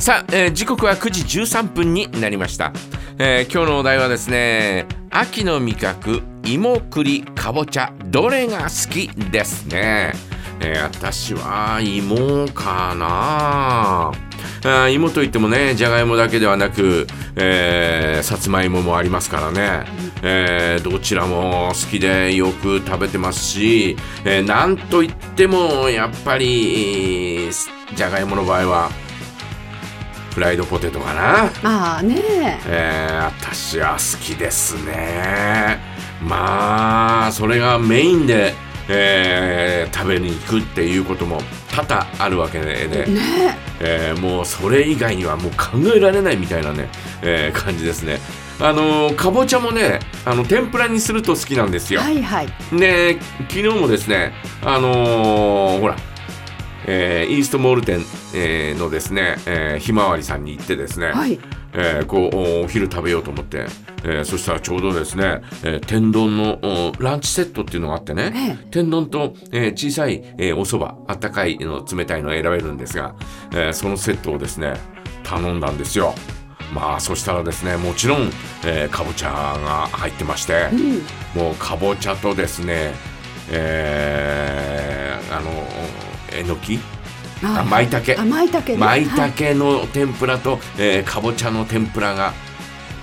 さあ、えー時刻は9時13分になりました、えー今日のお題はですね秋の味覚芋栗かぼちゃどれが好きですね、えー私は芋かな。あ芋といってもねじゃがいもだけではなく、えーさつまいももありますからね、えーどちらも好きでよく食べてますし、えーなんといってもやっぱりじゃがいもの場合はフライドポテトかな、まあね。えー私は好きですね。まあそれがメインで、えー食べに行くっていうことも多々あるわけで、ね。ね。えーもうそれ以外にはもう考えられないみたいなね、えー感じですね。あのーかぼちゃもねあの天ぷらにすると好きなんですよ、はいはい。で昨日もですねあのーほら、えーイーストモール店、えーのですね、えーひまわりさんに行ってですね、はい。えーこうおお昼食べようと思って、えーそしたらちょうどですね、えー天丼のおランチセットっていうのがあってね、え天丼と、えー小さい、えーお蕎麦あったかいの冷たいのを選べるんですが、えーそのセットをですね頼んだんですよ。まあそしたらですねもちろん、えーかぼちゃが入ってまして、うん。もうかぼちゃとですねえーあのえのきあ舞茸あ舞茸ね舞茸の天ぷらと、えーかぼちゃの天ぷらが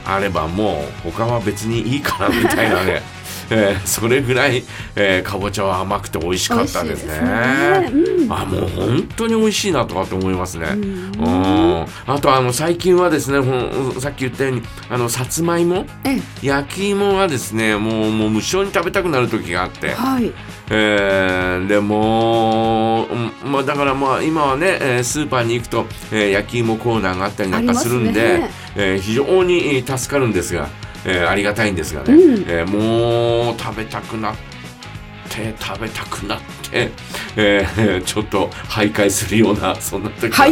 あればもう他は別にいいかなみたいなね、えーそれぐらい、えーかぼちゃは甘くて美味しかったですね。すね。うん。あもう本当に美味しいなとかと思いますね。ううん。あとあの最近はですねほんさっき言ったようにあのさつまいも？え焼き芋はですねもうもう無性に食べたくなる時があって。はい。えーでも、うんまあ、だからまあ今はね、えースーパーに行くと、えー焼き芋コーナーがあったりなんかするんで、ね。えー非常にえー助かるんですが、えーありがたいんですがね、うん。えーもう食べたくなって食べたくなって、えー ちょっと徘徊するようなそんな時が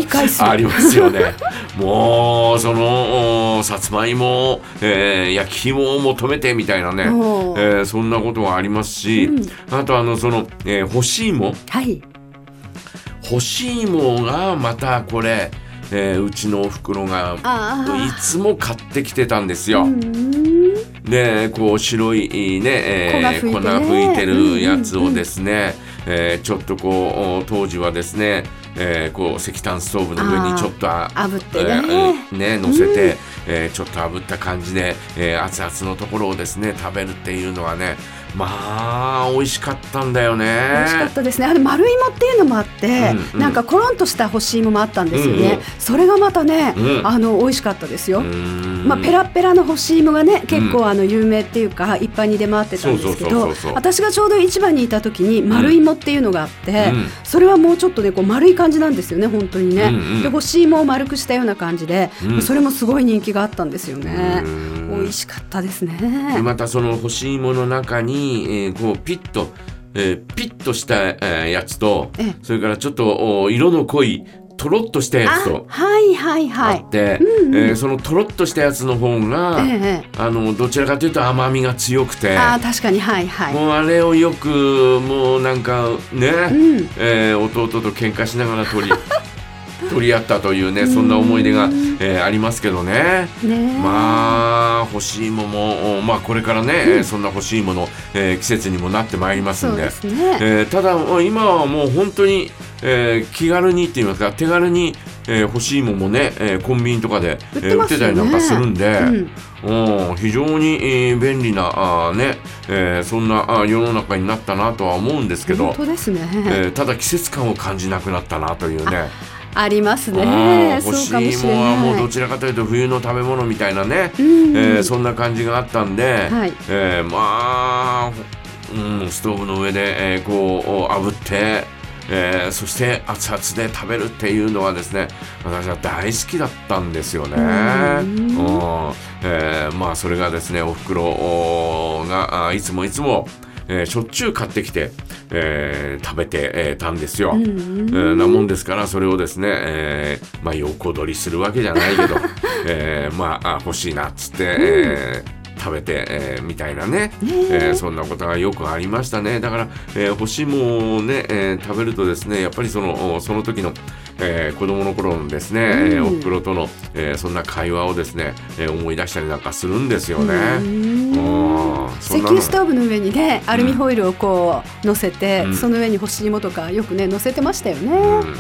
ありますよね。もうそのおさつまいも、えー焼き芋を求めてみたいなね、えーそんなことはありますし、あとあのその、えー干し芋。はい。干し芋がまたこれ、えーうちのおふくろがあいつも買ってきてたんですよ。あうんでこう白いね、えー粉吹いてね。粉吹いてるやつをですね、えーちょっとこう当時はですね、えーこう石炭ストーブの上にちょっとあ炙ってね。えーね乗せて、えーちょっと炙った感じで、えー熱々のところをですね食べるっていうのはねまあ美味しかったんだよね。美味しかったですね。あの丸芋っていうのもあって、うんうん。なんかコロンとした干し芋もあったんですよね、うん。うんそれがまたね、うん。あの美味しかったですよ、まあ、ペラペラの干し芋がね結構あの有名っていうか一般に出回ってたんですけど私がちょうど市場にいた時に丸芋っていうのがあって、うん。それはもうちょっとねこう丸い感じなんですよね本当にね、うんうん。で干し芋を丸くしたような感じで、うん。それもすごい人気があったんですよね。うん美味しかったですでねまたその干し芋の中に、えーこうピッと、えーピッとした、えーやつとええ。それからちょっとお色の濃いとろっとしたやあつとはいはいあはい。って、うんうん。えーそのとろっとしたやつの方が、ええ。あのどちらかというと甘みが強くて。あー確かにはいはい。もうあれをよくもうなんかね、うん。えー弟と喧嘩しながら取り取り合ったというねそんな思い出が、えーありますけどね。ね。まあ干し芋もまあこれからね、えーそんな干し芋の、えー季節にもなってまいりますんで。ですね、えーただ今はもう本当に、えー気軽にって言いますか手軽に、えー干し芋もね、えーコンビニとかで、売っえー売ってたりなんかするんで、うん。うん非常に、えー便利なあーね、えーそんなあー世の中になったなとは思うんですけど本、当ですね、えーただ季節感を感じなくなったなというね。ありますうんね干し芋れはもうどちらかというと冬の食べ物みたいなね、うん。えーそんな感じがあったんで、はい。えーまあ、うん、ストーブの上で、えーこう炙って、えーそして熱々で食べるっていうのはですね私は大好きだったんですよね。うん。うん。えーまあそれがですねおふくろがあいつもいつも、えーしょっちゅう買ってきて、えー食べて、えーたんですよ。うんえーなもんですからそれをですね、えーまあ横取りするわけじゃないけど、えーまああ欲しいなっつって、えー食べて、えーみたいなね、え。ーそんなことがよくありましたね。だから、えー干し芋をね、えー食べるとですねやっぱりそのその時の、えー子供の頃のですね、うん。えーおふくろとの、えーそんな会話をですね、えー思い出したりなんかするんですよね。石油ストーブの上にねアルミホイルをこう乗せて、うん。その上に干し芋とかよくね乗せてましたよね。うん。ね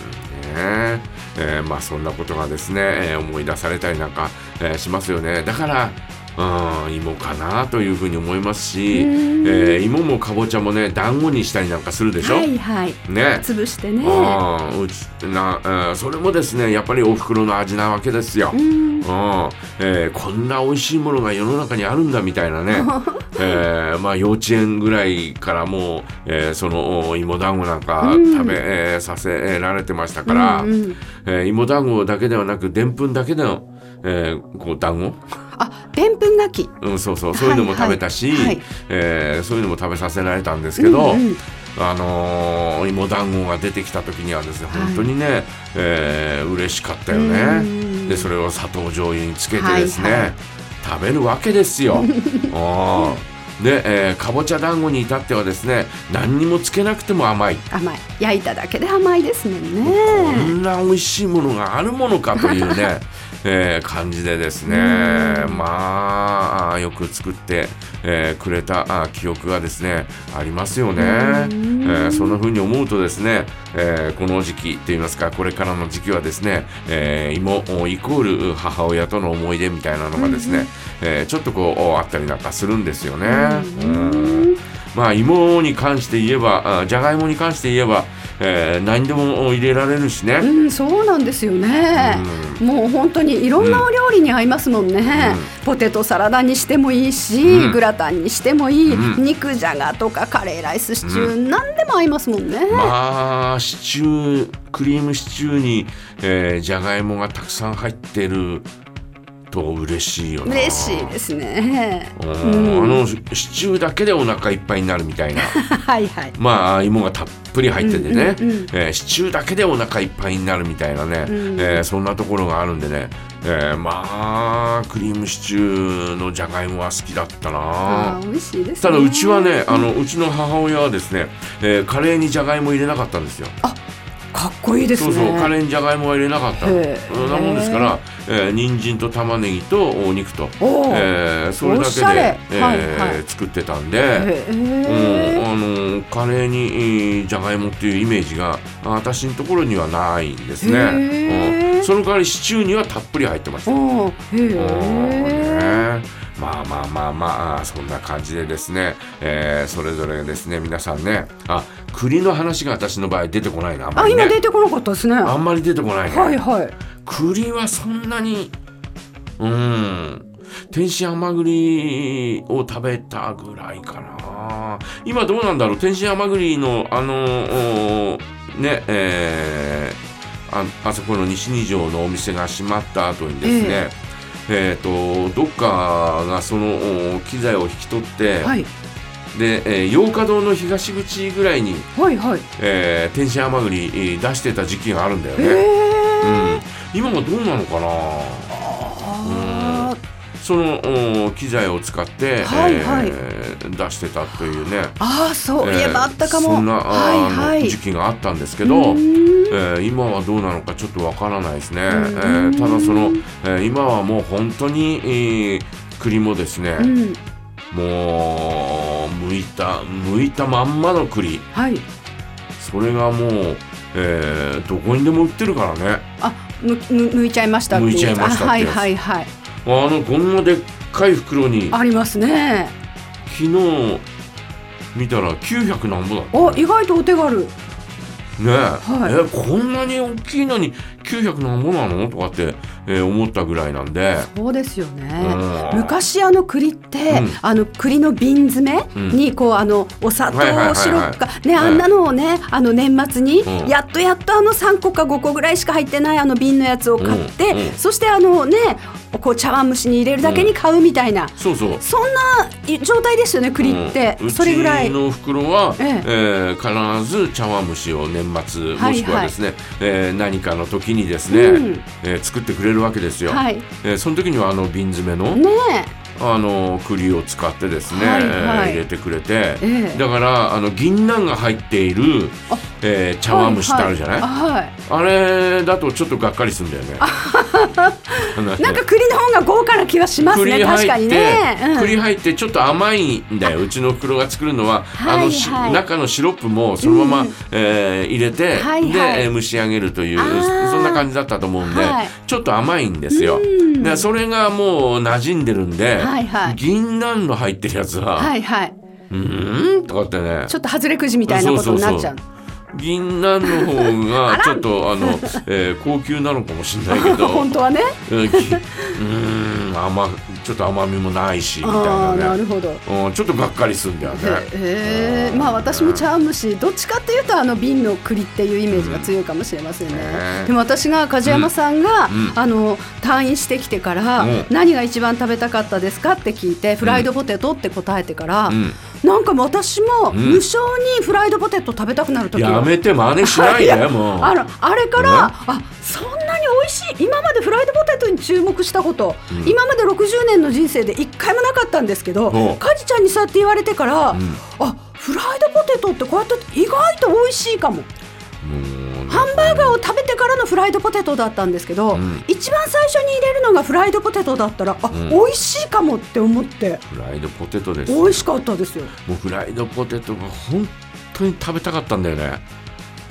え。えーまあそんなことがですね、えー思い出されたりなんか、えーしますよね。だからうん芋かなというふうに思いますし、えうん。ー芋もかぼちゃもね団子にしたりなんかするでしょ、はいはい。ね。潰してね。うちな、えーそれもですねやっぱりおふくろの味なわけですよ。うん。うん。えーこんな美味しいものが世の中にあるんだみたいなね、えーまあ、幼稚園ぐらいからもう、えーそのお芋団子なんかうん。食べ、えーさせられてましたから、うんうん。えー芋団子だけではなくでんぷんだけでの、えーこう団子？あ、でんぷん柿。うん、そうそうそういうのも食べたし、はいはいえーそういうのも食べさせられたんですけど、うんうんあのー芋団子が出てきた時にはですね本当にね、えー嬉しかったよね。でそれを砂糖醤油につけてですね、はいはい食べるわけですよ。うんで、えーかぼちゃ団子に至ってはですね何にもつけなくても甘い。甘い。焼いただけで甘いですもんねこ。んな美味しいものがあるものかというね、えー感じでですねうん。まあよく作って、えーくれたあ記憶がですねありますよね、えうん。ーそんな風に思うとですね、えーこの時期といいますかこれからの時期はですね、えー芋イコール母親との思い出みたいなのがですね、えーちょっとこうあったりなんかするんですよね。うん。まあ芋に関して言えばあじゃがいもに関して言えば、えー何でも入れられるしね。うん、そうなんですよね。もう本当にいろんなお料理に合いますもんね。ポテトサラダにしてもいいし、うんグラタンにしてもいい、うん肉じゃがとかカレーライスシチュー、何でも合いますもんね。まあシチュークリームシチューに、えー、じゃがいもがたくさん入ってると嬉しいよな。嬉しいですね。うん。うん。あのシチューだけでお腹いっぱいになるみたいな。はいはい。まあ芋がたっぷり入っててね、うんうんうん。えーシチューだけでお腹いっぱいになるみたいなね、うんえーそんなところがあるんでね、えーまあクリームシチューのじゃがいもは好きだったな。あー美味しいですね。ただうちはねあのうちの母親はですね、えーカレーにじゃがいも入れなかったんですよ。かっこいいですね。そうそうカレーにじゃがいもは入れなかったの。へーうんなもんですから、えー、人参と玉ねぎとお肉と、えーそれだけで、えーはいはい。作ってたんで。へうん、ーあのカレーにえーじゃがいもっていうイメージがあ私のところにはないんですね、うん、その代わりシチューにはたっぷり入ってました。おー。うんへねまあまあまあまあそんな感じでですね、えーそれぞれですね皆さんねあ栗の話が私の場合出てこないなあんまりね。今出てこなかったですね。はあんまり出てこないね、いはい。栗はそんなにうん天津甘栗を食べたぐらいかな。今どうなんだろう？天津甘栗のあのおねえーああそこの西二条のお店が閉まった後にですね、えー、とどっかがそのお機材を引き取って、はいで、えー、洋華堂の東口ぐらいに、はいはい。えー天津甘栗えー出してた時期があるんだよへね。え。うん、今もどうなのかな？そのお機材を使って、はいはいえー出してたというねあー、そういえばあったかも。えーそんなあはいーはい。の時期があったんですけうど、えー今はどうなのかちょっとわからないですね、えんーただその、えー今はもう本当に、えー栗もですね、うん。もう剥いた剥いたまんまの栗はい。それがもう、えーどこにでも売ってるからねあ、むむ剥いちゃいました。剥いちゃいましたあはいはいはい。あのこんなでっかい袋にありますね。昨日見たら900なんぼだったお、意外とお手軽。ねえ、はいえこんなに大きいのに900なんぼなの？とかって、えー思ったぐらいなんで、そうですよね。うん。昔あの栗って、うん。あの栗の瓶詰めうん。にこうあのお砂糖シロップかねはい。あんなのをねあの年末にうん。やっとやっとあの3個か5個ぐらいしか入ってないあの瓶のやつを買って、そしてあのねこう茶碗蒸しに入れるだけに買うみたいな、そうそう。そんない状態ですよね栗って、うん。それぐらい。の袋は、ええ。えー必ず茶碗蒸しを年末はい。もしくはですね、えー何かの時にですね、うん。えー作ってくれるわけですよ、はい。えーその時にはあの瓶詰めの、ねあの栗を使ってですね、はいはい。えー入れてくれて、ええ。だからあの銀杏が入っているあ、えー茶碗蒸しってあるじゃない、はいはい。あれだとちょっとがっかりするんだよ ね。なんか栗の方が豪華な気がしますね。栗確かにね、うん。栗入ってちょっと甘いんだよ。うちの袋が作るのは、はいあのしはい中のシロップもそのまま、えー入れて、はいはい。で、えー蒸し上げるというそんな感じだったと思うんで、はい。ちょっと甘いんですよ。うん。でそれがもう馴染んでるんで、はいはい。銀杏の入ってるやつは、はいはい。うーんとかってね。ちょっと外れくじみたいなことになっちゃう銀杏の方がちょっとあの、えー高級なのかもしれないけど。本当はね。うん甘ちょっと甘みもないしみたいああなねなるほど。うん、ちょっとがっかりするんだよね。へえまあ私も茶碗蒸しどっちかっていうとあの瓶の栗っていうイメージが強いかもしれませんね、ね。でも私が梶山さんが、うん。あの退院してきてから、うん。何が一番食べたかったですかって聞いてフライドポテトって答えてから、うんなんか私もん。無性にフライドポテト食べたくなる時が。やめて真似しないで もう。あのあれから、ねあそんなに美味しい今までフライドポテトに注目したこと、うん。今まで60年の人生で一回もなかったんですけどカジちゃんにそうやって言われてから、ん。あフライドポテトってこうやって意外と美味しいかもハンバーガーを食べてからのフライドポテトだったんですけど、うん一番最初に入れるのがフライドポテトだったらあ、ん美味しいかもって思ってフライドポテトです。美味しかったですよ。もうフライドポテトが本当に食べたかったんだよね。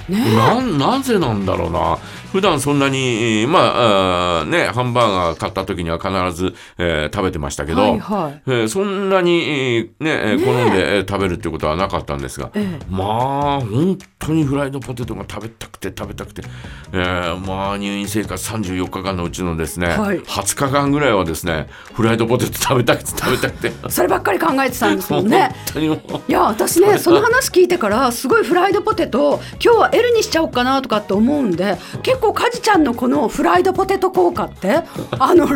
ねなんなぜなんだろうな普段そんなにえーまあねハンバーガー買った時には必ず、えー食べてましたけど、はいはい。えーそんなに、えーねえー好んで、えー食べるってことはなかったんですが、ええ。まあ本当にフライドポテトが食べたくて食べたくて、えーまあ入院生活34日間のうちのですね、はい。20日間ぐらいはですねフライドポテト食べたくて食べたくて。そればっかり考えてたんですもん本ね。いや私ねその話聞いてからすごいフライドポテト今日は L にしちゃおうかなとかって思うんで結構カジちゃんのこのフライドポテト効果って あの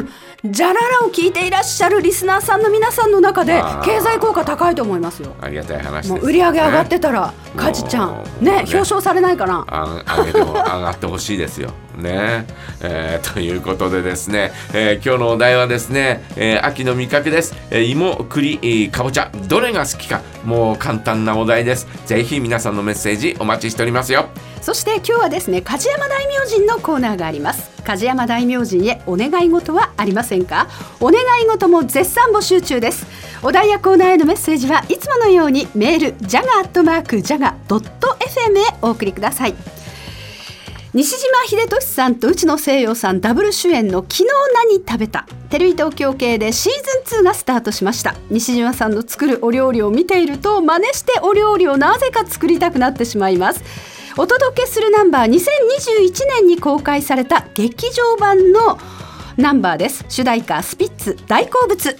じゃららを聞いていらっしゃるリスナーさんの皆さんの中で経済効果高いと思いますよ。ありがたい話です、ね、もう売り上げ上がってたら、カジちゃんねね。表彰されないかな。あ上げても上がってほしいですよ。ね。えーということでですね、えー今日のお題はですね、えー秋の味覚です、えー芋栗、えーかぼちゃどれが好きか。もう簡単なお題です。ぜひ皆さんのメッセージお待ちしておりますよそして今日はですね梶山大明神のコーナーがあります。梶山大明神へお願い事はありませんか？お願い事も絶賛募集中です。お題やコーナーへのメッセージはいつものようにメールジャガアットマークジャガドット FM へお送りください。西島秀俊さんと内野聖陽さんダブル主演の「昨日何食べた」テレビ東京系でシーズン2がスタートしました。西島さんの作るお料理を見ていると真似してお料理をなぜか作りたくなってしまいます。お届けするナンバー2021年に公開された劇場版のナンバーです。主題歌スピッツ大好物。